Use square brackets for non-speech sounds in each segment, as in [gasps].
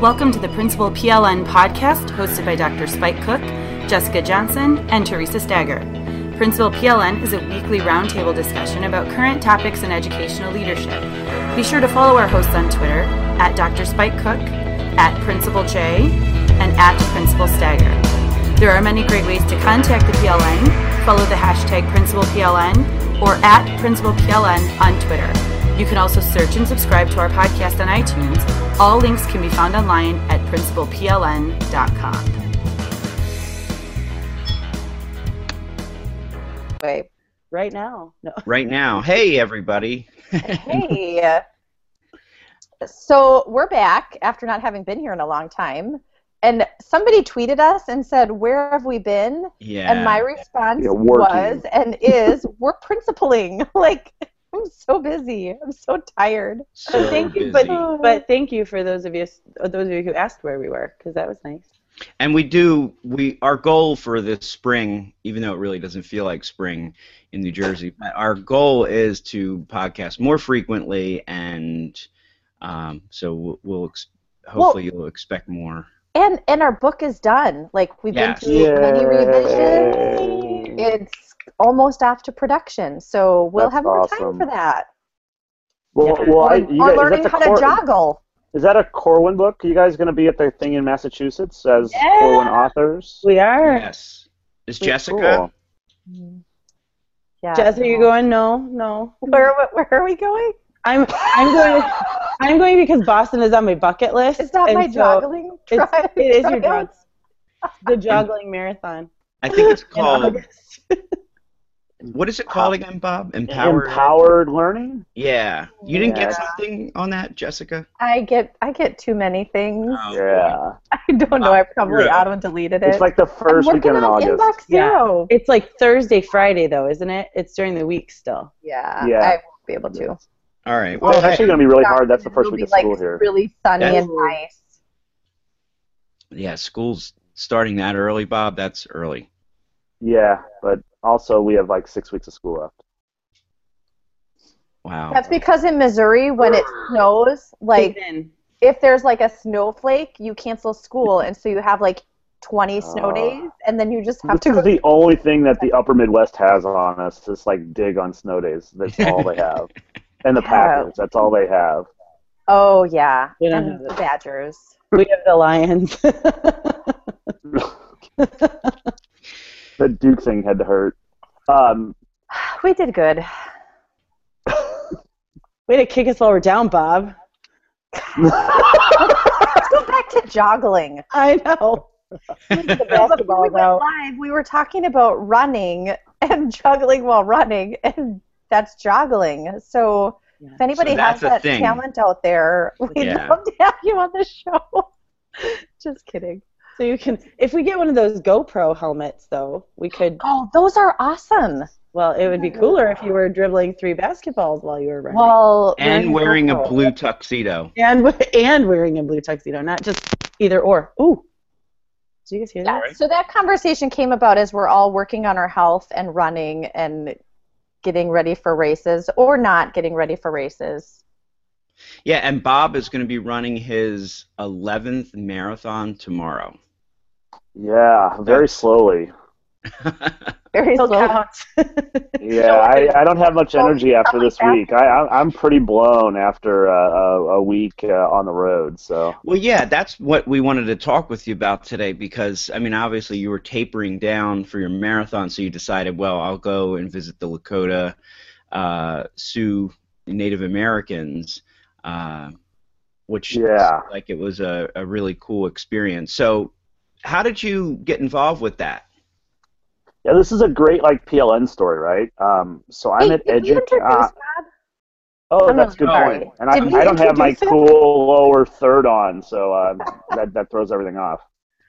Welcome to the Principal PLN podcast hosted by Dr. Spike Cook, Jessica Johnson, and Theresa Stager. Principal PLN is a weekly roundtable discussion about current topics in educational leadership. Be sure to follow our hosts on Twitter at Dr. Spike Cook, at Principal J, and at Principal Stager. There are many great ways to contact the PLN. Follow the hashtag Principal PLN or at Principal PLN on Twitter. You can also search and subscribe to our podcast on iTunes. All links can be found online at principalpln.com. Wait, right now. No. [laughs] right now. Hey, everybody. hey. [laughs] So we're back after not having been here in a long time. And somebody tweeted us and said, Where have we been? Yeah. And my response Yeah, was and is, We're [laughs] principling. Like, I'm so busy. I'm so tired. so thank you, busy. but but thank you for those of you those of you who asked where we were because that was nice. And we do we our goal for this spring, even though it really doesn't feel like spring in New Jersey, but our goal is to podcast more frequently, and um, so we'll, we'll ex- hopefully you'll expect more. And and our book is done. Like we've Yes. been through many revisions. It's almost off to production. So we'll That's have more time for that. Well, Yeah. well, I, you or guys, learning how the to Cor- joggle. is that a Corwin book? Are you guys going to be at the thing in Massachusetts as Yeah. Corwin authors? We are. Yes. Is Cool. Jessica? Yeah. Jess, are you going? No, no. Where where are we going? I'm I'm going. I'm going because Boston is on my bucket list. Is that my so joggling? It's, it is your tryout? jog. The joggling marathon. I think it's in called. [laughs] August. What is it called again, Bob? Empowered. Empowered learning? Yeah. You didn't get something on that, Jessica? I get I get too many things. Oh, Yeah. [laughs] I don't know. Uh, I probably Yeah. auto deleted it. It's like the first I'm working weekend in on August. Inbox Yeah. zero. It's like Thursday, Friday though, isn't it? It's during the week still. Yeah. Yeah. I won't be able to. All right. Well, Well, it's actually going to be really hard. That's the first week be of like school here. really sunny That's- and nice. yeah, school's starting that early, Bob. That's early. Yeah, but also we have like six weeks of school left. Wow. That's because in Missouri, when it snows, like if there's like a snowflake, you cancel school, and so you have like 20 ah. snow Oh. days, and then you just have This to is the only thing that the Upper Midwest has on us. Is like dig on snow days. That's all they have. [laughs] And the Yeah. Packers. That's all they have. Oh yeah, We don't and have the. Badgers. We have the Lions. [laughs] [laughs] The Duke thing had to hurt. Um, [sighs] We did good. [laughs] Way to kick us while we're down, Bob. Let's [laughs] go back to joggling. I know. the [laughs] basketball we went live. We were talking about running and juggling while running, and that's joggling. So if anybody So has that thing. talent out there, we'd Yeah. love to have you on the show. Just kidding. So you can, if we get one of those GoPro helmets, though, we could. Oh, those are awesome. Well, it would be cooler if you were dribbling three basketballs while you were running. Well, And wearing a blue tuxedo. and and wearing a blue tuxedo, not just either or. Ooh, did you guys hear Yeah, that? so that conversation came about as we're all working on our health and running and getting ready for races or not getting ready for races. Yeah, and Bob is going to be running his 11th marathon tomorrow. Yeah, very slowly. [laughs] Very Still slow. [laughs] Yeah, I, I don't have much energy after this week. I, I I'm pretty blown after uh, a, a week uh, on the road. So Well, yeah, that's what we wanted to talk with you about today because, I mean, obviously you were tapering down for your marathon, so you decided, well, I'll go and visit the Lakota uh, Sioux Native Americans, uh, which Yeah. like it was a, a really cool experience. So, how did you get involved with that? yeah, this is a great like PLN story, right? Um, so I'm Hey, at did Edu. Uh, oh, I'm that's a good sorry. point. And I, I don't have my introduce him? cool lower third on, so uh, that that throws everything off.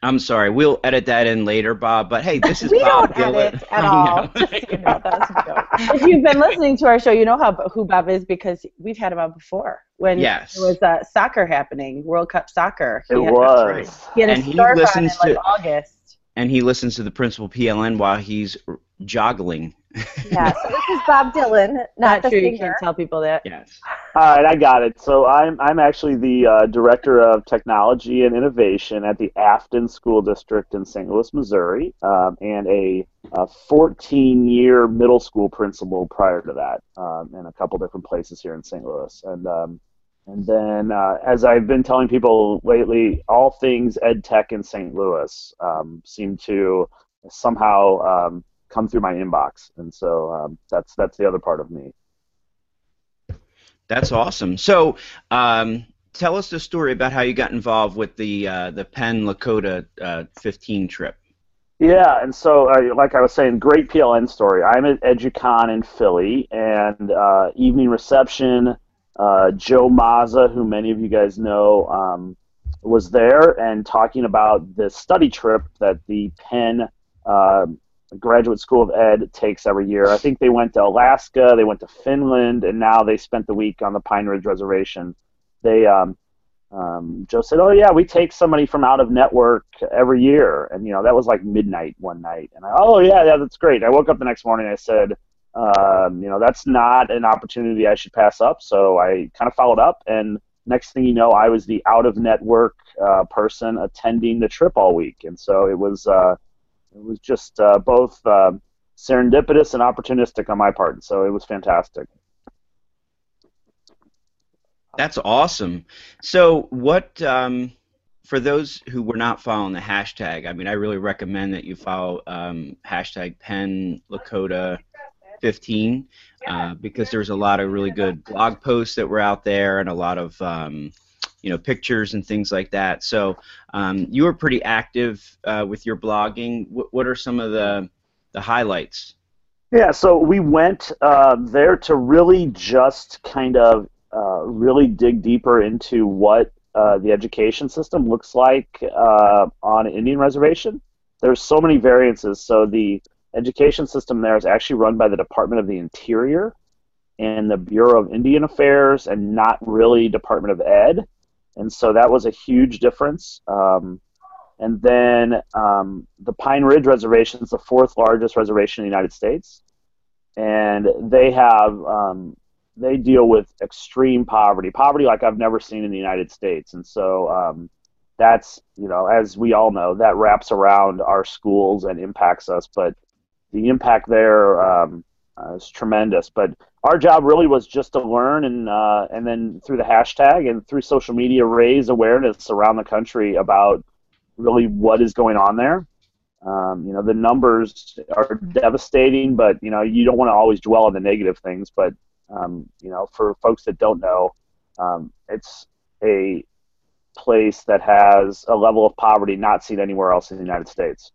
I'm sorry, we'll edit that in later, Bob. But hey, this is [laughs] We Bob don't Gillett. edit at all. [laughs] Just you know, that was a joke. [laughs] if you've been listening to our show, you know how who Bob is because we've had him on before when Yes. there was uh, soccer happening, World Cup soccer. He It had, was. right. He had a And he scarf on in listens like to- August. And he listens to the Principal PLN while he's joggling. [laughs] Yeah, so this is Bob Dillon, not, Not the sure you can't tell people that. Yes. All right, I got it. So I'm I'm actually the uh, director of technology and innovation at the Affton School District in St. Louis, Missouri, um, and a, a 14-year middle school principal prior to that, um, in a couple different places here in St. Louis. And um, and then, uh, as I've been telling people lately, all things ed tech in St. Louis um, seem to somehow um, come through my inbox, and so um, that's that's the other part of me. That's awesome. So, um, tell us the story about how you got involved with the uh, the Penn Lakota uh, 15 trip. Yeah, and so uh, like I was saying, great PLN story. I'm at EduCon in Philly, and uh, evening reception. Uh, Joe Mazza, who many of you guys know, um, was there and talking about the study trip that the Penn uh, Graduate School of Ed takes every year. I think they went to Alaska, they went to Finland, and now they spent the week on the Pine Ridge Reservation. They um, um, Joe said, "Oh yeah, we take somebody from out of network every year," and you know that was like midnight one night. And I, "Oh yeah, yeah, that's great." I woke up the next morning. I said, um, "You know, that's not an opportunity I should pass up." So I kind of followed up, and next thing you know, I was the out of network uh, person attending the trip all week, and so it was uh, it was just uh, both uh, serendipitous and opportunistic on my part. And so it was fantastic. That's awesome. So, what um, for those who were not following the hashtag? I mean, I really recommend that you follow um, hashtag Penn Lakota 15 uh, because there's a lot of really good blog posts that were out there and a lot of um, you know pictures and things like that. So, um, you were pretty active uh, with your blogging. What, what are some of the the highlights? Yeah, so we went uh, there to really just kind of uh, really dig deeper into what uh, the education system looks like uh, on an Indian reservation. There's so many variances. So the education system there is actually run by the Department of the Interior and the Bureau of Indian Affairs, and not really Department of Ed. And so that was a huge difference. Um, and then um, the Pine Ridge Reservation is the fourth largest reservation in the United States, and they have um, they deal with extreme poverty, poverty like I've never seen in the United States. And so um, that's you know, as we all know, that wraps around our schools and impacts us. But the impact there um, uh, is tremendous. But our job really was just to learn and uh, and then through the hashtag and through social media raise awareness around the country about really what is going on there. Um, you know, the numbers are devastating, but you know, you don't want to always dwell on the negative things. But um, you know, for folks that don't know, um, it's a place that has a level of poverty not seen anywhere else in the United States.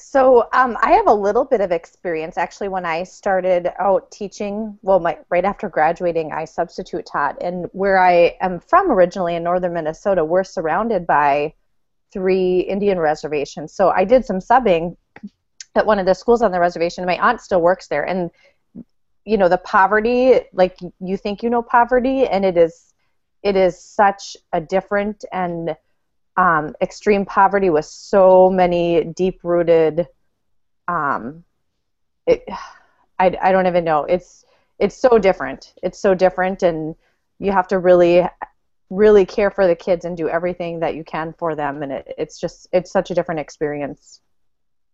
So um, I have a little bit of experience actually. When I started out teaching, well, my, right after graduating, I substitute taught, and where I am from originally in northern Minnesota, we're surrounded by three Indian reservations. So I did some subbing at one of the schools on the reservation. My aunt still works there, and you know the poverty, like you think you know poverty, and it is, it is such a different and um, extreme poverty with so many deep rooted um, I, I don't even know. It's it's so different. It's so different and you have to really really care for the kids and do everything that you can for them and it, it's just it's such a different experience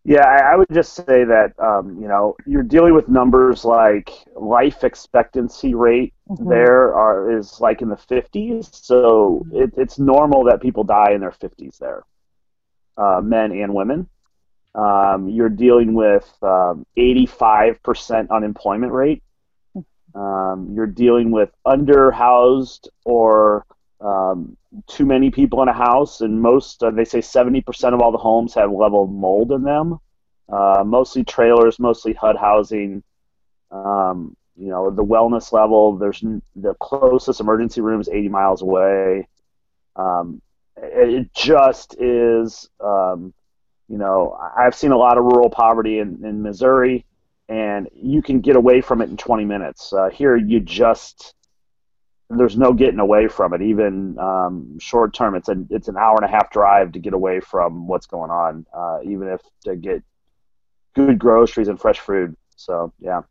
yeah, I, I would just say that um, you know you're dealing with numbers like life expectancy rate mm-hmm. there are is like in the 50s, so mm-hmm. it, it's normal that people die in their 50s there, uh, men and women. Um, you're dealing with um, 85% unemployment rate. Mm-hmm. Um, you're dealing with underhoused or um, too many people in a house, and most uh, they say 70% of all the homes have level mold in them. Uh, mostly trailers, mostly HUD housing. Um, you know, the wellness level. There's the closest emergency room is 80 miles away. Um, it, just is. Um, you know, I've seen a lot of rural poverty in, in Missouri, and you can get away from it in 20 minutes. Uh, here, you just there's no getting away from it. Even um, short term, it's an it's an hour and a half drive to get away from what's going on. Uh, even if to get good groceries and fresh food. So yeah.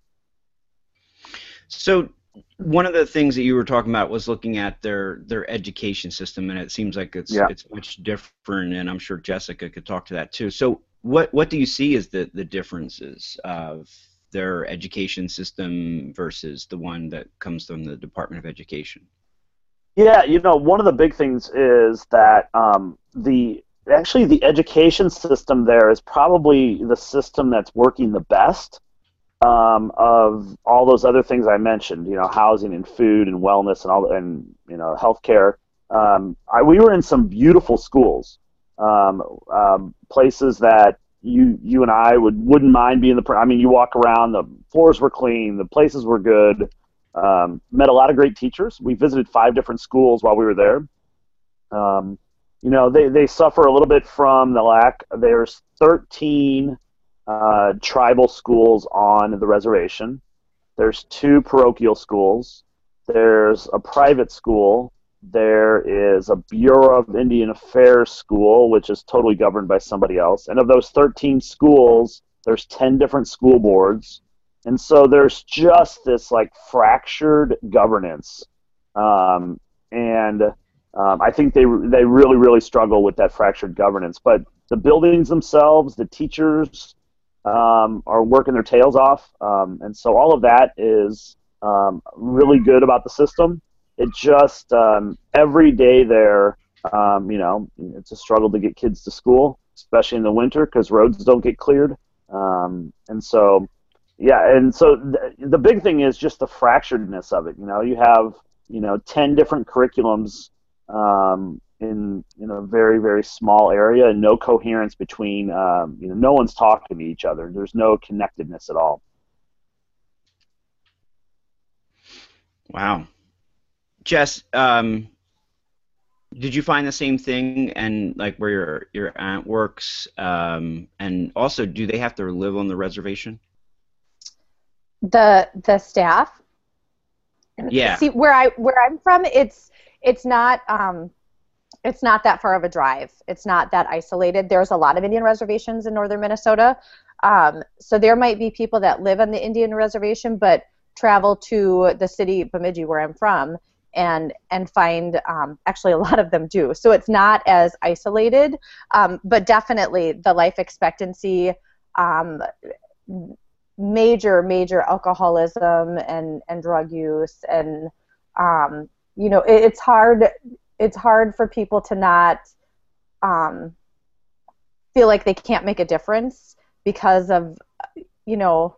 So one of the things that you were talking about was looking at their their education system, and it seems like it's yeah. it's much different. And I'm sure Jessica could talk to that too. So what what do you see as the the differences of their education system versus the one that comes from the Department of Education? Yeah, you know, one of the big things is that um, the actually the education system there is probably the system that's working the best um, of all those other things I mentioned. You know, housing and food and wellness and all and you know healthcare. Um, I, we were in some beautiful schools, um, um places that you you and I would wouldn't mind being the. I mean, you walk around, the floors were clean, the places were good. Um, met a lot of great teachers. We visited five different schools while we were there. Um, you know, they, they suffer a little bit from the lack. There's 13 uh, tribal schools on the reservation. There's two parochial schools. There's a private school there is a Bureau of Indian Affairs school, which is totally governed by somebody else. And of those 13 schools, there's 10 different school boards. And so there's just this like fractured governance. Um, and um, I think they, they really, really struggle with that fractured governance. But the buildings themselves, the teachers um, are working their tails off. Um, and so all of that is um, really good about the system it just um, every day there, um, you know, it's a struggle to get kids to school, especially in the winter because roads don't get cleared. Um, and so, yeah, and so th- the big thing is just the fracturedness of it. You know, you have you know ten different curriculums um, in in a very very small area, and no coherence between. Um, you know, no one's talking to each other. There's no connectedness at all. Wow. Jess, um, did you find the same thing and like where your your aunt works? Um, and also, do they have to live on the reservation? The the staff. Yeah. See where I where I'm from, it's it's not um, it's not that far of a drive. It's not that isolated. There's a lot of Indian reservations in northern Minnesota, um, so there might be people that live on the Indian reservation but travel to the city Bemidji, where I'm from, and and find um, actually a lot of them do. So it's not as isolated, um, but definitely the life expectancy, um, major major alcoholism and and drug use, and um, you know it, it's hard it's hard for people to not um, feel like they can't make a difference because of you know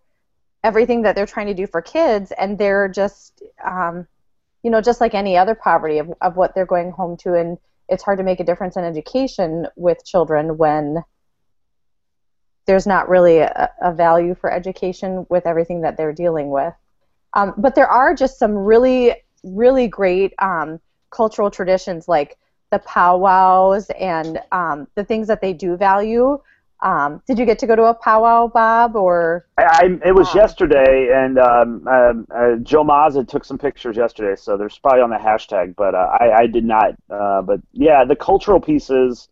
everything that they're trying to do for kids and they're just um, you know, just like any other poverty of, of what they're going home to. And it's hard to make a difference in education with children when there's not really a, a, value for education with everything that they're dealing with. Um, but there are just some really, really great um, cultural traditions like the powwows and um, the things that they do value. Um, did you get to go to a powwow, Bob? Or I, I it was um, yesterday, and um, uh, uh, Joe Mazza took some pictures yesterday, so there's probably on the hashtag. But uh, I, I, did not. Uh, but yeah, the cultural pieces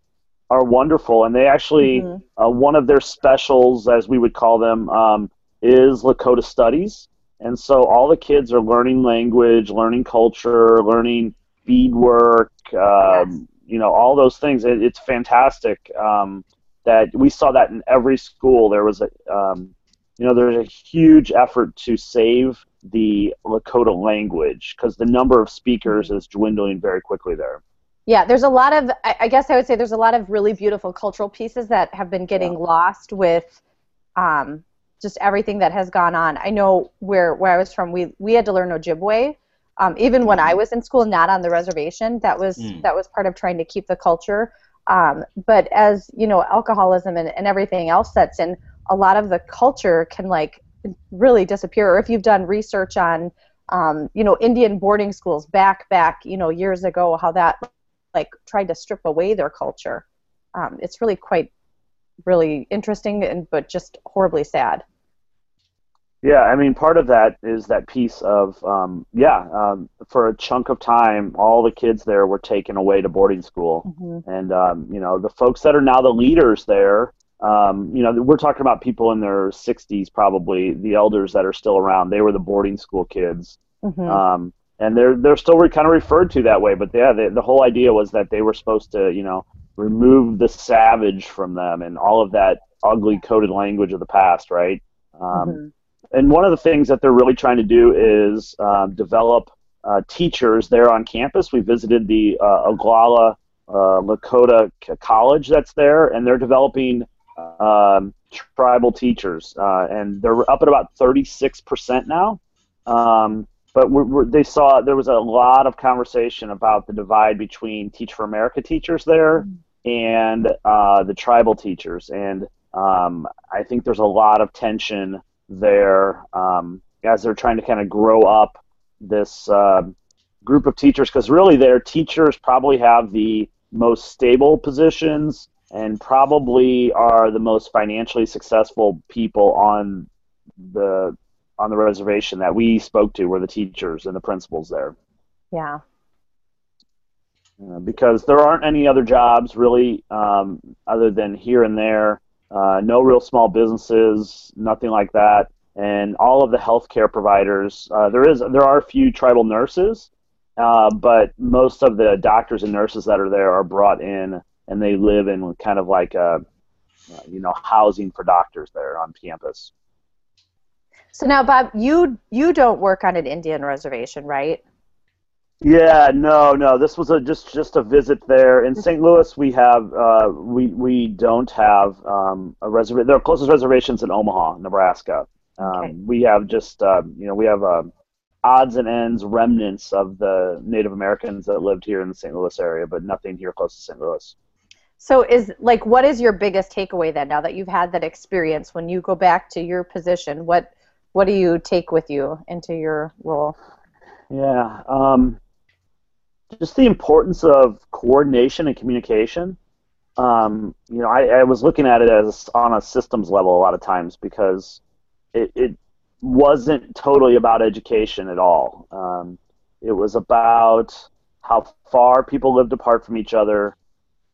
are wonderful, and they actually mm-hmm. Uh, one of their specials, as we would call them, um, is Lakota Studies, and so all the kids are learning language, learning culture, learning beadwork, um, yes. you know, all those things. It, it's fantastic. That we saw that in every school. There was a, um, you know, there's a huge effort to save the Lakota language because the number of speakers is dwindling very quickly there. Yeah, there's a lot of, I guess I would say there's a lot of really beautiful cultural pieces that have been getting yeah. lost with um, just everything that has gone on. I know where, where I was from, we, we had to learn Ojibwe. Um, even when I mm. was in school, not on the reservation, that was mm. that was part of trying to keep the culture um, but as you know, alcoholism and, and everything else that's in, a lot of the culture can like really disappear. Or if you've done research on, um, you know, Indian boarding schools back back, you know, years ago, how that like tried to strip away their culture. Um, it's really quite really interesting and but just horribly sad. Yeah, I mean, part of that is that piece of, um, yeah, um, for a chunk of time, all the kids there were taken away to boarding school. Mm-hmm. And, um, you know, the folks that are now the leaders there, um, you know, we're talking about people in their 60s, probably, the elders that are still around. They were the boarding school kids. Mm-hmm. Um, and they're, they're still re- kind of referred to that way. But, yeah, they, the whole idea was that they were supposed to, you know, remove the savage from them and all of that ugly coded language of the past, right? Um, mm-hmm and one of the things that they're really trying to do is um, develop uh, teachers there on campus. We visited the uh, Oglala uh, Lakota College that's there, and they're developing um, tribal teachers, uh, and they're up at about 36% now. Um, but we're, we're, they saw there was a lot of conversation about the divide between Teach for America teachers there and uh, the tribal teachers, and um, I think there's a lot of tension there um, as they're trying to kind of grow up this uh, group of teachers because really their teachers probably have the most stable positions and probably are the most financially successful people on the on the reservation that we spoke to were the teachers and the principals there. Yeah. Uh, because there aren't any other jobs really um, other than here and there uh, no real small businesses, nothing like that, and all of the healthcare providers. Uh, there is there are a few tribal nurses, uh, but most of the doctors and nurses that are there are brought in, and they live in kind of like a, you know housing for doctors there on campus. So now, Bob, you you don't work on an Indian reservation, right? Yeah, no, no. This was a just just a visit there in St. Louis. We have uh, we we don't have um, a reservation. There are closest reservations in Omaha, Nebraska. Um, okay. We have just uh, you know we have uh, odds and ends remnants of the Native Americans that lived here in the St. Louis area, but nothing here close to St. Louis. So is like what is your biggest takeaway then? Now that you've had that experience, when you go back to your position, what what do you take with you into your role? Yeah. Um, just the importance of coordination and communication. Um, you know, I, I, was looking at it as on a systems level a lot of times because it, it wasn't totally about education at all. Um, it was about how far people lived apart from each other,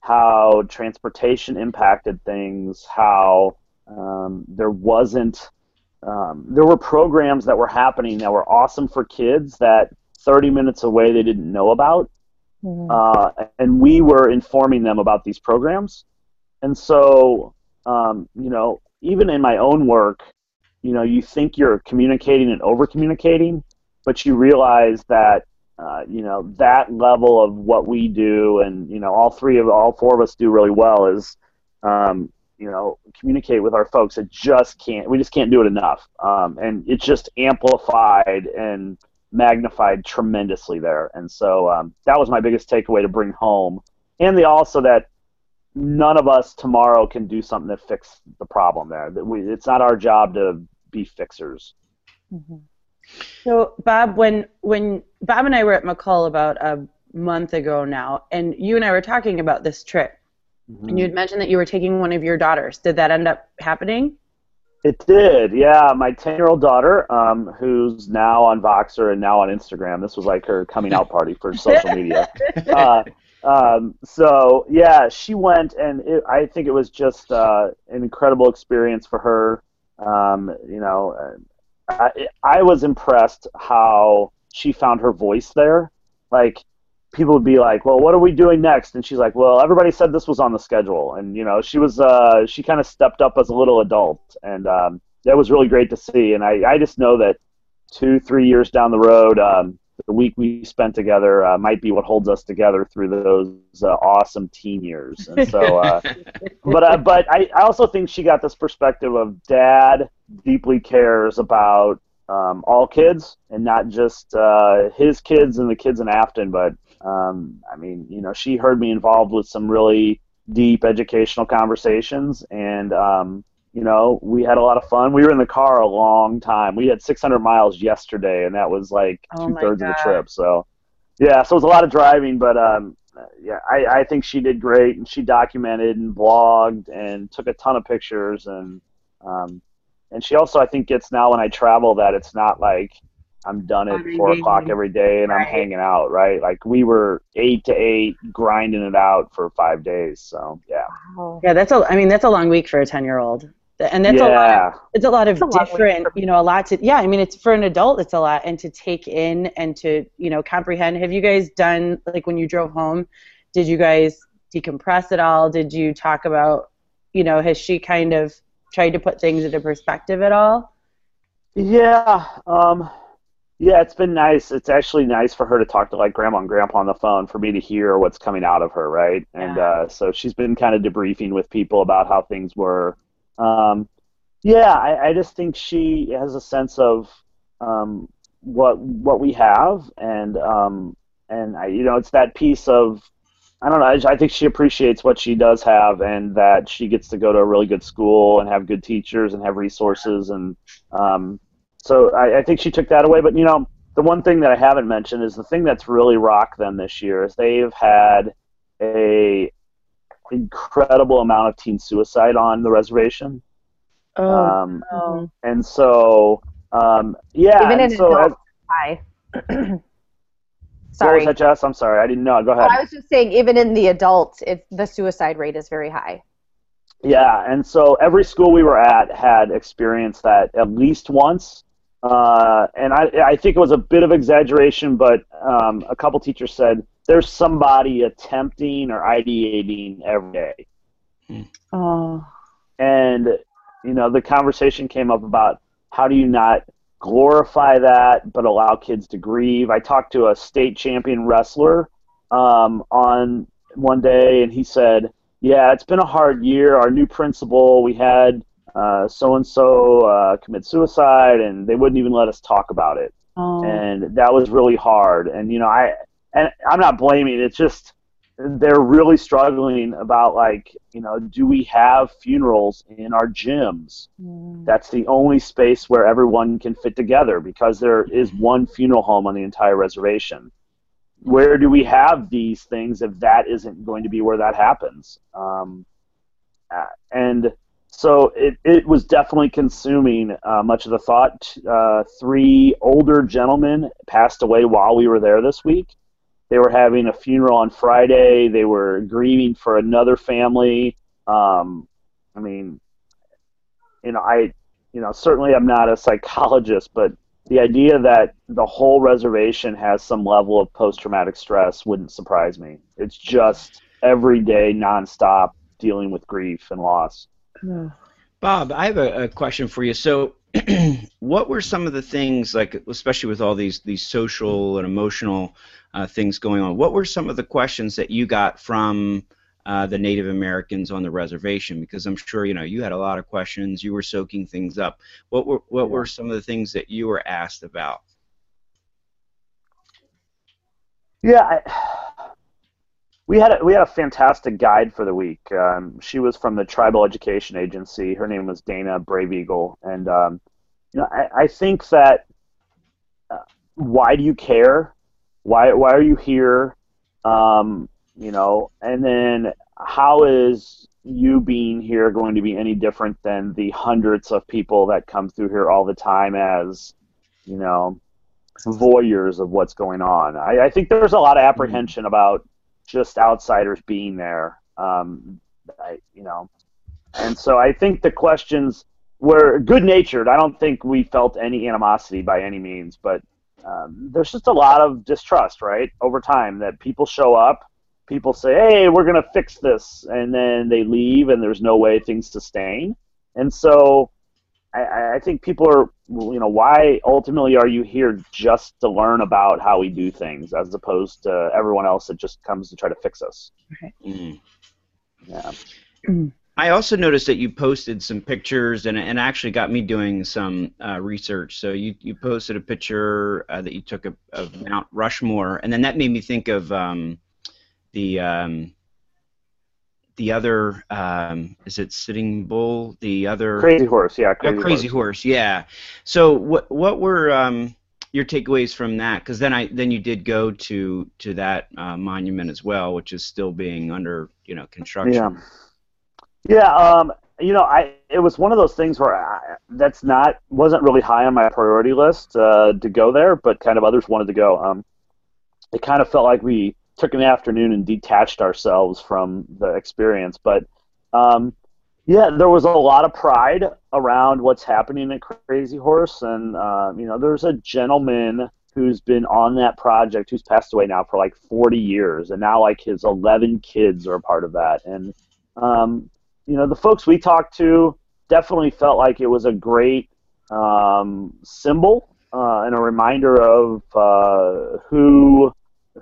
how transportation impacted things, how um, there wasn't um, there were programs that were happening that were awesome for kids that 30 minutes away they didn't know about. Mm-hmm. Uh, and we were informing them about these programs. And so, um, you know, even in my own work, you know, you think you're communicating and over communicating, but you realize that, uh, you know, that level of what we do and, you know, all three of, all four of us do really well is, um, you know, communicate with our folks. It just can't, we just can't do it enough. Um, and it's just amplified and, magnified tremendously there. And so um, that was my biggest takeaway to bring home. And the also that none of us tomorrow can do something to fix the problem there. That we, it's not our job to be fixers. Mm-hmm. So, Bob, when when Bob and I were at McCall about a month ago now, and you and I were talking about this trip, mm-hmm. and you had mentioned that you were taking one of your daughters. Did that end up happening? It did, yeah. My ten-year-old daughter, um, who's now on Voxer and now on Instagram. This was like her coming out party for social media. [laughs] Uh, um, so yeah, she went, and it, I think it was just uh, an incredible experience for her. Um, you know, I, I was impressed how she found her voice there. Like people would be like, "Well, what are we doing next?" And she's like, "Well, everybody said this was on the schedule." And you know, she was uh, she kind of stepped up as a little adult, and um, that was really great to see. And I, I just know that two, three years down the road, um, the week we spent together uh, might be what holds us together through those uh, awesome teen years. And so, uh, [laughs] but uh, but I, I also think she got this perspective of dad deeply cares about um, all kids and not just uh, his kids and the kids in Affton. But um, I mean, you know, she heard me involved with some really deep educational conversations and um, you know, we had a lot of fun. We were in the car a long time. We had 600 miles yesterday, and that was like oh two thirds of the trip. So, yeah, so it was a lot of driving, but um, yeah, I, I think she did great, and she documented and blogged and took a ton of pictures, and um, and she also I think gets now when I travel that it's not like I'm done at four o'clock every day and right. I'm hanging out, right? Like we were eight to eight grinding it out for five days. So yeah. Yeah, that's a. I mean, that's a long week for a ten year old and that's yeah. a lot. Of, it's a lot of different, you know, a lot to. Yeah, I mean, it's for an adult, it's a lot, and to take in and to you know comprehend. Have you guys done like when you drove home? Did you guys decompress at all? Did you talk about, you know, has she kind of tried to put things into perspective at all? Yeah, um, yeah, it's been nice. It's actually nice for her to talk to like grandma and grandpa on the phone for me to hear what's coming out of her, right? And uh, so she's been kind of debriefing with people about how things were um, yeah, I, I, just think she has a sense of um, what what we have, and um, and I, you know, it's that piece of I don't know. I, I, think she appreciates what she does have, and that she gets to go to a really good school and have good teachers and have resources, and um, so I, I think she took that away. But you know, the one thing that I haven't mentioned is the thing that's really rocked them this year is they've had a incredible amount of teen suicide on the reservation. Oh, um, no. And so, um, yeah. Even in so as, high. [clears throat] sorry. What was that, Jess? I'm sorry. I didn't know. Go ahead. I was just saying, even in the adults, it, the suicide rate is very high. Yeah, and so every school we were at had experienced that at least once. Uh, and I, I think it was a bit of exaggeration, but um, a couple teachers said there's somebody attempting or ideating every day. Hmm. Oh. And you know, the conversation came up about how do you not glorify that but allow kids to grieve. I talked to a state champion wrestler um, on one day, and he said, "Yeah, it's been a hard year. Our new principal, we had so and so commit suicide, and they wouldn't even let us talk about it." Oh. And that was really hard. And you know, I and I'm not blaming. It's just they're really struggling about like you know do we have funerals in our gyms mm. that's the only space where everyone can fit together because there is one funeral home on the entire reservation where do we have these things if that isn't going to be where that happens um, uh, and so it, it was definitely consuming uh, much of the thought uh, three older gentlemen passed away while we were there this week they were having a funeral on Friday. They were grieving for another family. Um, I mean, you know, I, you know, certainly I'm not a psychologist, but the idea that the whole reservation has some level of post-traumatic stress wouldn't surprise me. It's just every day, nonstop, dealing with grief and loss. [sighs] Bob, I have a, a question for you. So, [clears throat] what were some of the things, like especially with all these these social and emotional uh, things going on. What were some of the questions that you got from uh, the Native Americans on the reservation? Because I'm sure you know you had a lot of questions. You were soaking things up. What were what were some of the things that you were asked about? Yeah, I, we had a, we had a fantastic guide for the week. Um, she was from the Tribal Education Agency. Her name was Dana Brave Eagle, and um, you know I, I think that uh, why do you care? Why why are you here? Um, you know, and then how is you being here going to be any different than the hundreds of people that come through here all the time as you know voyeurs of what's going on? I, I think there's a lot of apprehension about just outsiders being there. Um, I, you know, and so I think the questions were good natured. I don't think we felt any animosity by any means, but um, there's just a lot of distrust, right, over time that people show up, people say, hey, we're going to fix this, and then they leave and there's no way things sustain. And so I, I think people are, you know, why ultimately are you here just to learn about how we do things as opposed to everyone else that just comes to try to fix us? Okay. Mm. Yeah. I also noticed that you posted some pictures and, and actually got me doing some uh, research. So you, you posted a picture uh, that you took of, of, Mount Rushmore, and then that made me think of um, the um, the other um, is it Sitting Bull? The other Crazy Horse, yeah, Crazy, oh, crazy horse. horse. yeah. So what what were um, your takeaways from that? Because then I then you did go to to that uh, monument as well, which is still being under you know construction. Yeah. Yeah. Um, you know, I it was one of those things where I, that's not wasn't really high on my priority list uh, to go there, but kind of others wanted to go. Um, it kind of felt like we took an afternoon and detached ourselves from the experience. But um, yeah, there was a lot of pride around what's happening at Crazy Horse, and uh, you know, there's a gentleman who's been on that project who's passed away now for like 40 years, and now like his 11 kids are a part of that, and um, you know, the folks we talked to definitely felt like it was a great um, symbol uh, and a reminder of uh, who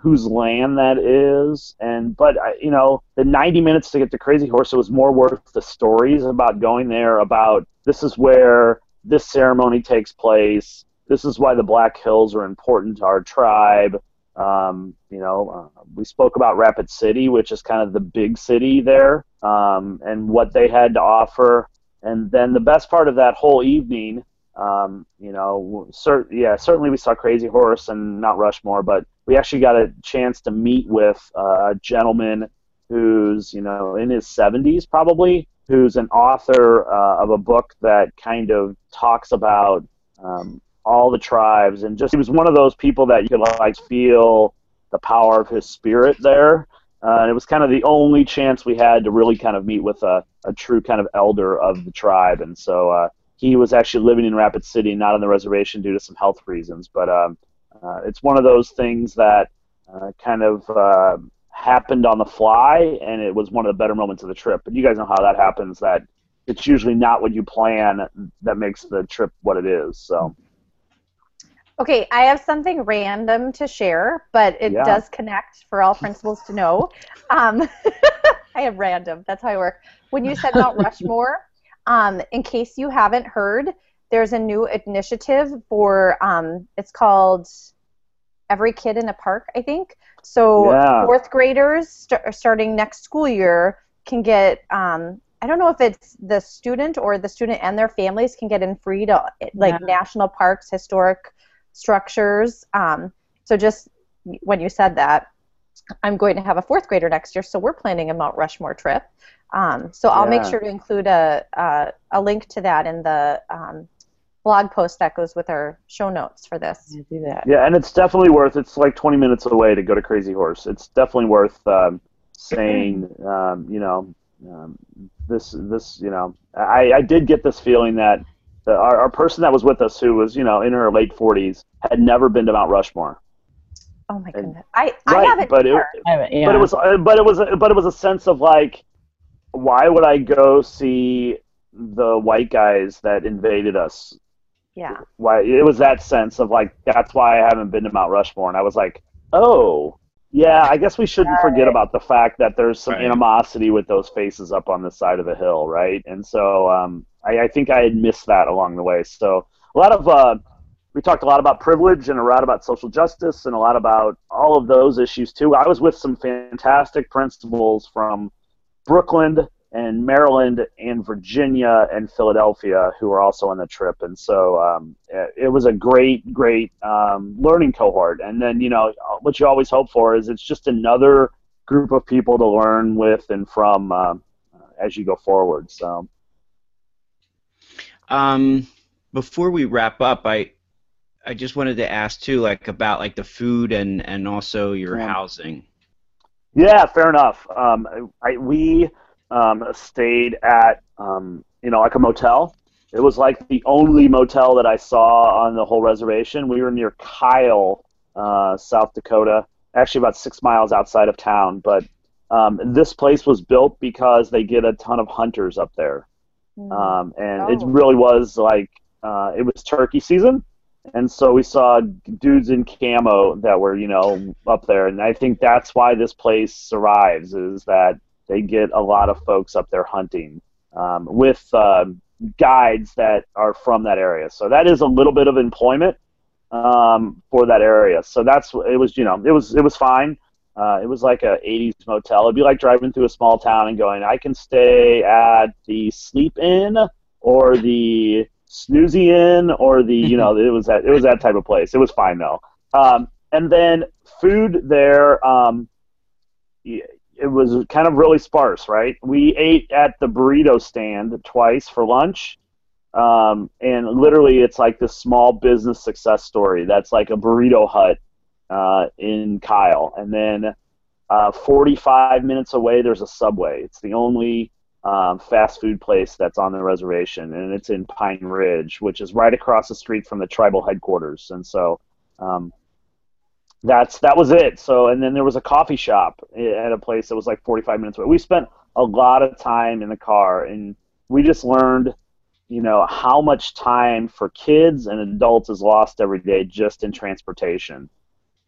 whose land that is. And but you know the 90 minutes to get to crazy horse it was more worth the stories about going there about this is where this ceremony takes place. This is why the black hills are important to our tribe. Um, you know uh, we spoke about rapid city which is kind of the big city there um, and what they had to offer. And then the best part of that whole evening um, you know, cert- yeah, certainly we saw Crazy Horse and Mount Rushmore, but we actually got a chance to meet with uh, a gentleman who's, you know, in his 70s probably, who's an author uh, of a book that kind of talks about um, all the tribes, and just he was one of those people that you could like feel the power of his spirit there. Uh, and it was kind of the only chance we had to really kind of meet with a, a true kind of elder of the tribe, and so uh, he was actually living in Rapid City, not on the reservation due to some health reasons. But um, uh, it's one of those things that uh, kind of uh, happened on the fly, and it was one of the better moments of the trip. But you guys know how that happens. That it's usually not what you plan that makes the trip what it is. So. Okay, I have something random to share, but it yeah. does connect for all principals to know. Um, [laughs] I have random. That's how I work. When you said Mount [laughs] Rushmore, um, in case you haven't heard, there's a new initiative for um, it's called Every Kid in a Park, I think. So yeah. fourth graders st- starting next school year can get. Um, I don't know if it's the student or the student and their families can get in free to like yeah. national parks, historic structures. Um, so just when you said that, I'm going to have a fourth grader next year, so we're planning a Mount Rushmore trip. Um, so I'll yeah. make sure to include a, a, a link to that in the um, blog post that goes with our show notes for this. Yeah, do that. Yeah, and it's definitely worth. It's like 20 minutes away to go to Crazy Horse. It's definitely worth um, saying. Um, you know, um, this this you know, I, I did get this feeling that the, our, our person that was with us, who was you know in her late 40s, had never been to Mount Rushmore. Oh my goodness, I, I right, haven't but it, yeah. but it was but it was but it was a sense of like why would I go see the white guys that invaded us? Yeah. Why it was that sense of like that's why I haven't been to Mount Rushmore, and I was like, oh, yeah, I guess we shouldn't right. forget about the fact that there's some right. animosity with those faces up on the side of the hill, right? And so um, I, I think I had missed that along the way. So a lot of uh, we talked a lot about privilege and a lot about social justice and a lot about all of those issues too. I was with some fantastic principals from Brooklyn and Maryland and Virginia and Philadelphia who were also on the trip, and so um, it was a great, great um, learning cohort. And then you know what you always hope for is it's just another group of people to learn with and from um, as you go forward. So, um, before we wrap up, I I just wanted to ask too, like about like the food and and also your yeah. housing. Yeah, fair enough. Um, I, we um, stayed at um, you know like a motel. It was like the only motel that I saw on the whole reservation. We were near Kyle, uh, South Dakota, actually about six miles outside of town. But um, this place was built because they get a ton of hunters up there, mm. um, and oh. it really was like uh, it was turkey season, and so we saw dudes in camo that were you know up there, and I think that's why this place survives is that they get a lot of folks up there hunting um, with uh, guides that are from that area. So that is a little bit of employment um, for that area. So that's it was you know it was it was fine. Uh, it was like a 80s motel. It'd be like driving through a small town and going, I can stay at the Sleep Inn or the Snoozy Inn or the you [laughs] know it was that it was that type of place. It was fine though. Um, and then food there. Um, it was kind of really sparse, right? We ate at the burrito stand twice for lunch. Um, and literally, it's like this small business success story. That's like a burrito hut uh, in Kyle. And then uh, 45 minutes away, there's a Subway. It's the only um, fast food place that's on the reservation, and it's in Pine Ridge, which is right across the street from the tribal headquarters. And so um, that's that was it. So and then there was a coffee shop at a place that was like 45 minutes away. We spent a lot of time in the car, and we just learned, you know, how much time for kids and adults is lost every day just in transportation.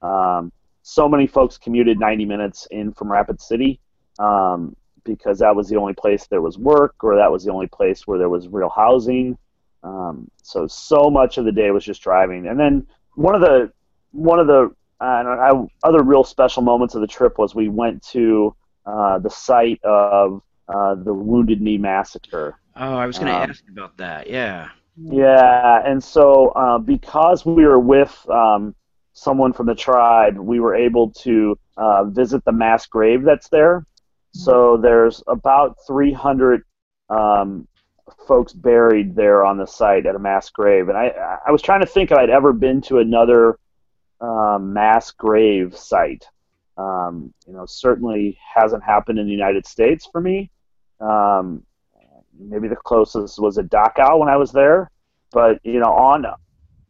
Um, so many folks commuted 90 minutes in from Rapid City um, because that was the only place there was work, or that was the only place where there was real housing. Um, so so much of the day was just driving, and then one of the one of the and I, other real special moments of the trip was we went to uh, the site of uh, the Wounded Knee Massacre. Oh, I was going to um, ask about that. Yeah. Yeah, and so uh, because we were with um, someone from the tribe, we were able to uh, visit the mass grave that's there. So there's about 300 um, folks buried there on the site at a mass grave, and I I was trying to think if I'd ever been to another um, mass grave site. Um, you know, certainly hasn't happened in the United States for me. Um, maybe the closest was at Dachau when I was there, but you know, on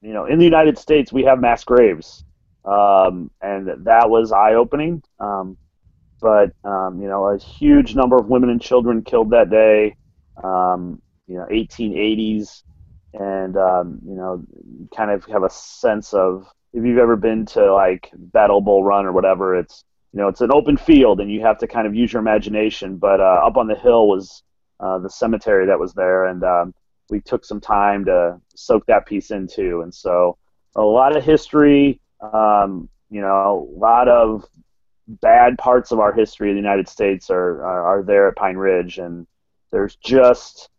you know, in the United States we have mass graves, um, and that was eye-opening. Um, but um, you know, a huge number of women and children killed that day. Um, you know, 1880s, and um, you know, kind of have a sense of if you've ever been to like Battle Bull Run or whatever, it's you know it's an open field and you have to kind of use your imagination. But uh, up on the hill was uh, the cemetery that was there, and um, we took some time to soak that piece into. And so a lot of history, um, you know, a lot of bad parts of our history of the United States are, are, are there at Pine Ridge, and there's just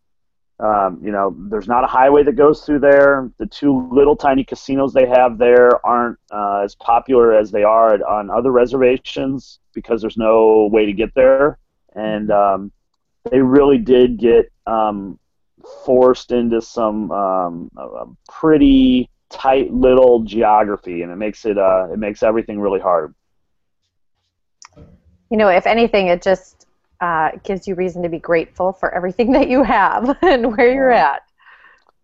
um, you know, there's not a highway that goes through there. The two little tiny casinos they have there aren't uh, as popular as they are on other reservations because there's no way to get there. And um, they really did get um, forced into some um, pretty tight little geography, and it makes it uh, it makes everything really hard. You know, if anything, it just uh, gives you reason to be grateful for everything [laughs] that you have [laughs] and where you're at.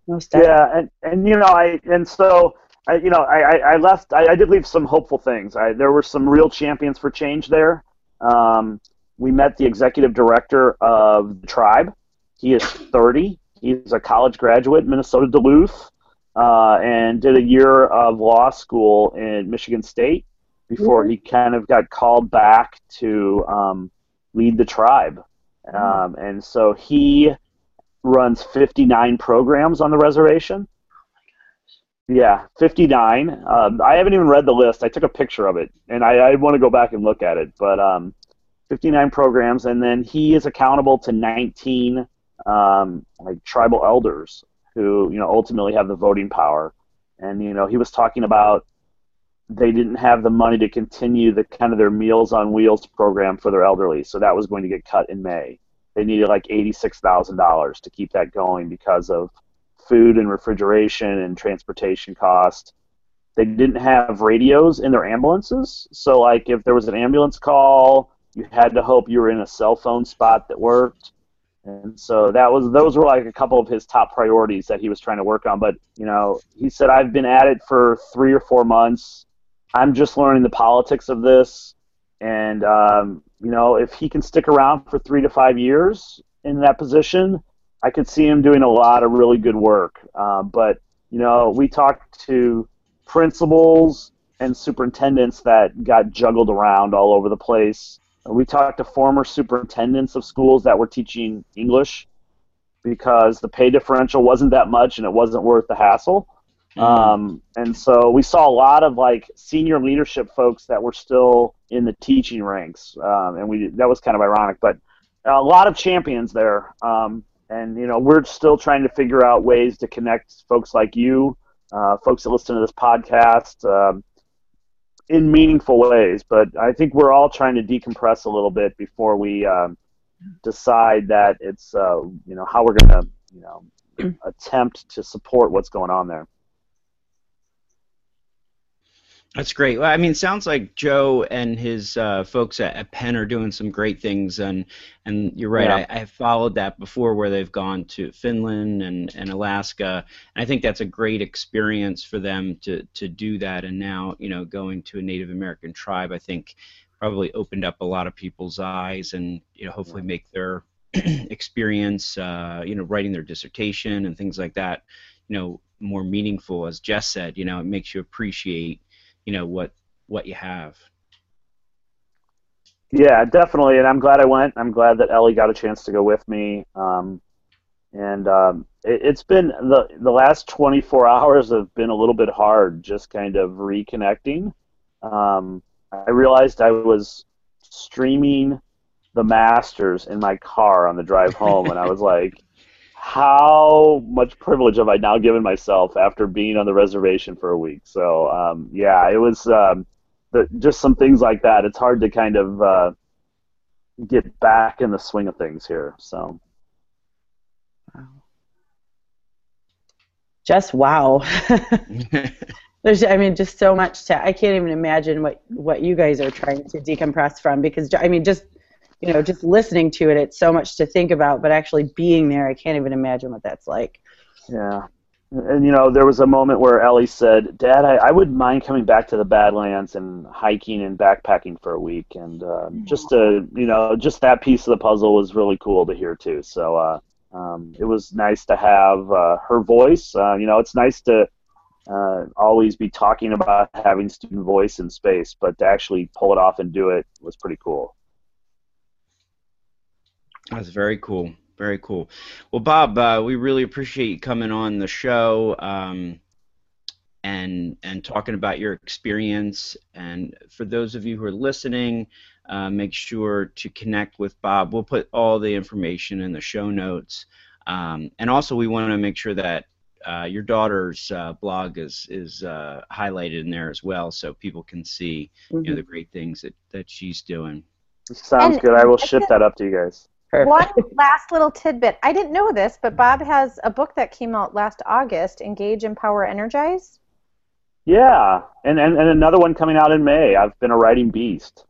Most yeah, and, and you know, I and so I, you know, I, I left. I, I did leave some hopeful things. I, there were some real champions for change there. Um, we met the executive director of the tribe. He is 30. He's a college graduate, Minnesota Duluth, uh, and did a year of law school in Michigan State before he kind of got called back to um, lead the tribe. Mm. Um, and so he runs 59 programs on the reservation. Yeah, 59. Um, I haven't even read the list. I took a picture of it, and I, I want to go back and look at it. But um, 59 programs, and then he is accountable to 19 um, like tribal elders who you know ultimately have the voting power. And you know he was talking about they didn't have the money to continue the kind of their Meals on Wheels program for their elderly, so that was going to get cut in May. They needed like eighty-six thousand dollars to keep that going because of food and refrigeration and transportation cost. They didn't have radios in their ambulances, so like if there was an ambulance call, you had to hope you were in a cell phone spot that worked. And so that was those were like a couple of his top priorities that he was trying to work on. But you know, he said I've been at it for three or four months. I'm just learning the politics of this, and um, you know, if he can stick around for three to five years in that position, I could see him doing a lot of really good work. Uh, but you know, we talked to principals and superintendents that got juggled around all over the place. We talked to former superintendents of schools that were teaching English because the pay differential wasn't that much and it wasn't worth the hassle. Mm. Um, and so we saw a lot of like senior leadership folks that were still in the teaching ranks, um, and we that was kind of ironic, but a lot of champions there. Um, and you know we're still trying to figure out ways to connect folks like you, uh, folks that listen to this podcast, um, in meaningful ways. But I think we're all trying to decompress a little bit before we um, decide that it's uh, you know how we're going to you know [clears throat] attempt to support what's going on there. That's great. Well, I mean, it sounds like Joe and his uh, folks at, at, Penn are doing some great things, and and you're right. Yeah. I, I followed that before, where they've gone to Finland and, and Alaska, and I think that's a great experience for them to to do that. And now, you know, going to a Native American tribe, I think probably opened up a lot of people's eyes, and you know, hopefully make their [clears throat] experience, uh, you know, writing their dissertation and things like that, you know, more meaningful. As Jess said, you know, it makes you appreciate you know what what you have. Yeah, definitely, and I'm glad I went. I'm glad that Ellie got a chance to go with me. Um, and um, it, has been the the last 24 [laughs] hours have been a little bit hard, just kind of reconnecting. Um, I realized I was streaming the Masters in my car on the drive home, and I was [laughs] like, how much privilege have I now given myself after being on the reservation for a week? So um, yeah, it was um, the, just some things like that. It's hard to kind of uh, get back in the swing of things here. So. Just wow. [laughs] There's, I mean, just so much to. I can't even imagine what what you guys are trying to decompress from because I mean, just you know, just listening to it, it's so much to think about, but actually being there, I can't even imagine what that's like. Yeah. And, you know, there was a moment where Ellie said, Dad, I, I wouldn't mind coming back to the Badlands and hiking and backpacking for a week. And uh, just to, you know, just that piece of the puzzle was really cool to hear, too. So uh, um, it was nice to have uh, her voice. Uh, you know, it's nice to uh, always be talking about having student voice in space, but to actually pull it off and do it was pretty cool. That's very cool. Very cool. Well, Bob, uh, we really appreciate you coming on the show um, and and talking about your experience. And for those of you who are listening, uh, make sure to connect with Bob. We'll put all the information in the show notes. Um, and also, we want to make sure that uh, your daughter's uh, blog is is uh, highlighted in there as well, so people can see mm-hmm. you know, mm-hmm. the great things that, that she's doing. Sounds and good. I will ship that up to you guys. Perfect. One [laughs] last little tidbit. I didn't know this, but Bob has a book that came out last August, Engage, Empower, Energize. Yeah, and, and, and another one coming out in May. I've been a writing beast.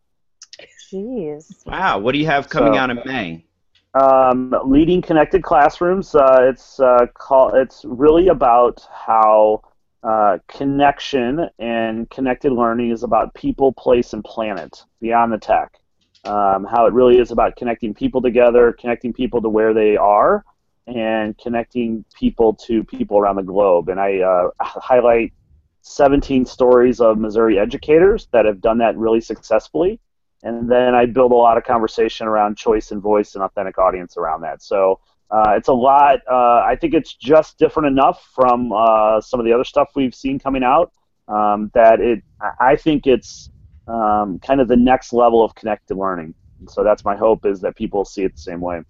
Jeez. Wow, what do you have coming so, out in May? Um, leading connected classrooms. Uh, it's uh, call, It's really about how uh, connection and connected learning is about people, place, and planet beyond the tech um, how it really is about connecting people together, connecting people to where they are, and connecting people to people around the globe. And I uh, [laughs] highlight 17 stories of Missouri educators that have done that really successfully. And then I build a lot of conversation around choice and voice and authentic audience around that. So uh, it's a lot. Uh, I think it's just different enough from uh, some of the other stuff we've seen coming out um, that it. I think it's um, kind of the next level of connected learning. And so that's my hope is that people see it the same way.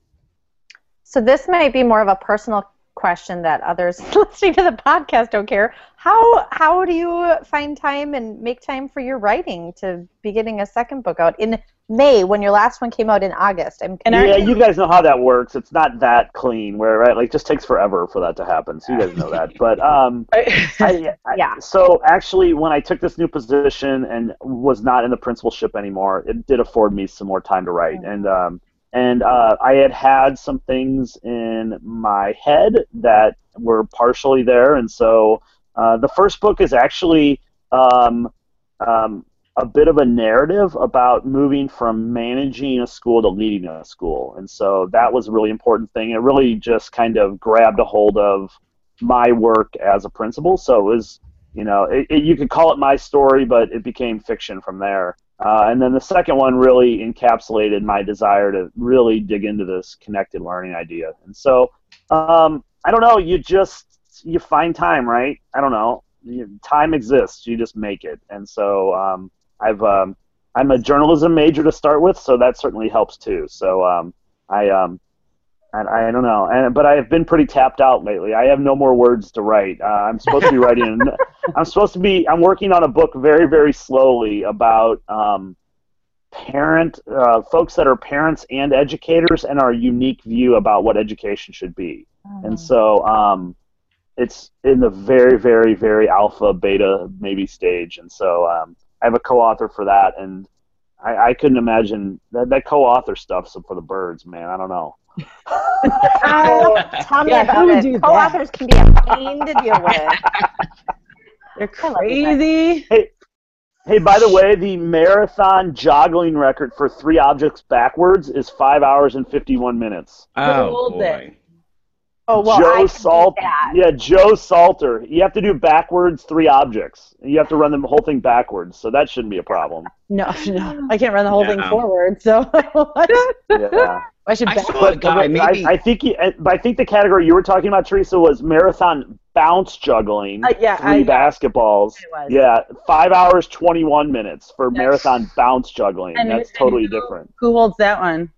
So this might be more of a personal question that others [laughs] listening to the podcast don't care. How how do you find time and make time for your writing to be getting a second book out in May when your last one came out in August? I'm yeah, you guys know how that works. It's not that clean, where right, like, it just takes forever for that to happen. So you guys know that. [laughs] But um, I, [laughs] I, yeah. So actually, when I took this new position and was not in the principalship anymore, it did afford me some more time to write, mm-hmm. and um, and uh, I had had some things in my head that were partially there, and so uh, the first book is actually um, um, a bit of a narrative about moving from managing a school to leading a school, and so that was a really important thing. It really just kind of grabbed a hold of my work as a principal, so it was. You know, it, it, you could call it my story, but it became fiction from there. Uh, and then the second one really encapsulated my desire to really dig into this connected learning idea. And so, um, I don't know, you just you find time, right? I don't know. time exists. You just make it. And so, um, I've um, I'm a journalism major to start with, so that certainly helps too. So um, I um, I, don't know, and but I have been pretty tapped out lately. I have no more words to write. Uh, I'm supposed to be writing. [laughs] I'm supposed to be. I'm working on a book very, very slowly about um, parent uh, folks that are parents and educators and our unique view about what education should be. And so um, it's in the very, very, very alpha, beta, maybe stage. And so um, I have a co-author for that, and I, I couldn't imagine that, that co-author stuff for the birds, man. I don't know oh, tell me yeah, about it. Co-authors can be a pain to deal with. [laughs] They're crazy. Hey, hey, by the way, the marathon joggling record for three objects backwards is five hours and fifty-one minutes. Oh boy. Oh well, Joe Salter. Yeah, Joe Salter. You have to do backwards three objects. You have to run the whole thing backwards, so that shouldn't be a problem. No, [laughs] no, I can't run the whole thing forward. So. [laughs] yeah. I should. I saw a guy. Maybe I, I, think he, I think the category you were talking about, Theresa, was marathon bounce juggling. Uh, yeah, three I, basketballs. Yeah, five hours twenty one minutes for That's, marathon bounce juggling. And That's totally who, different. Who holds that one?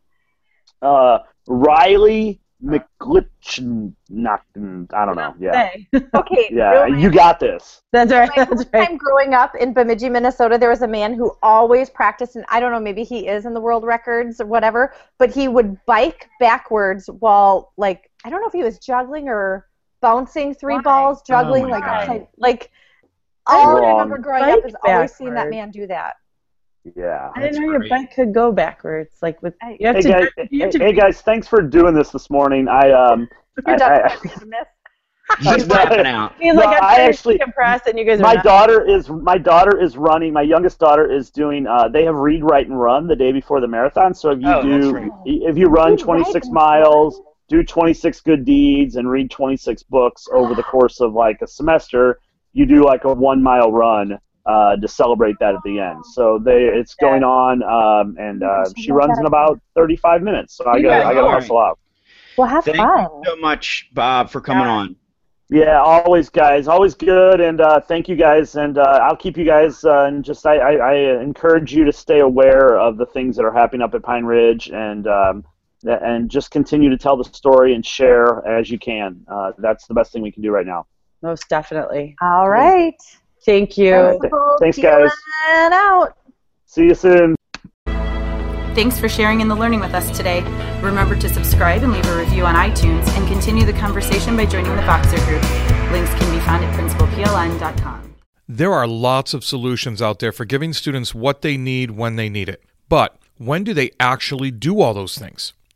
Uh, Riley Uh, McGlitch. Not. I don't know. Yeah. [laughs] okay. Yeah, you got this. That's right. That's right. Time growing up in Bemidji, Minnesota, there was a man who always practiced, and I don't know, maybe he is in the world records or whatever, but he would bike backwards while, like, I don't know if he was juggling or bouncing three Why? balls, oh juggling, oh like, upside, like. All I remember growing up is always seeing that man do that. Yeah. I didn't know great. your bike could go backwards. Like with you have hey to, guys, you have to hey guys, thanks for doing this this morning. I um You're I, I, He's tapping out. He's no, like, I actually compressed, and you guys. my daughter is my daughter is running. My youngest daughter is doing. Uh, they have read, write, and run the day before the marathon. So if you oh, do, if you run 26 miles, do 26 good deeds, and read 26 books over the [gasps] course of like a semester, you do like a one mile run uh, to celebrate that at the end. So they, it's going on, um, and uh, she runs in about 35 minutes. So I got, I got to hustle out. Well, have Thank fun. you so much, Bob, for coming yeah. on. Yeah, always, guys. Always good, and uh, thank you, guys. And uh, I'll keep you guys, uh, and just I, I, I, encourage you to stay aware of the things that are happening up at Pine Ridge, and um, and just continue to tell the story and share as you can. Uh, that's the best thing we can do right now. Most definitely. All right. Thank you. Right. Thanks, guys. Out. See you soon. Thanks for sharing in the learning with us today. Remember to subscribe and leave a review on iTunes and continue the conversation by joining the Voxer group. Links can be found at principalpln.com. There are lots of solutions out there for giving students what they need when they need it. But when do they actually do all those things?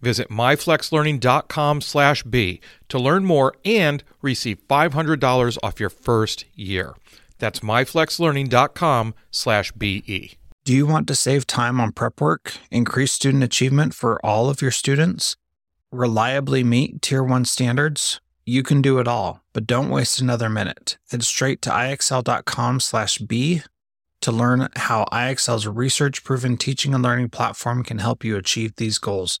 Visit myflexlearning.com/be to learn more and receive $500 off your first year. That's myflexlearning.com/be. Do you want to save time on prep work, increase student achievement for all of your students, reliably meet Tier 1 standards? You can do it all, but don't waste another minute. Head straight to ixl.com/be to learn how IXL's research-proven teaching and learning platform can help you achieve these goals.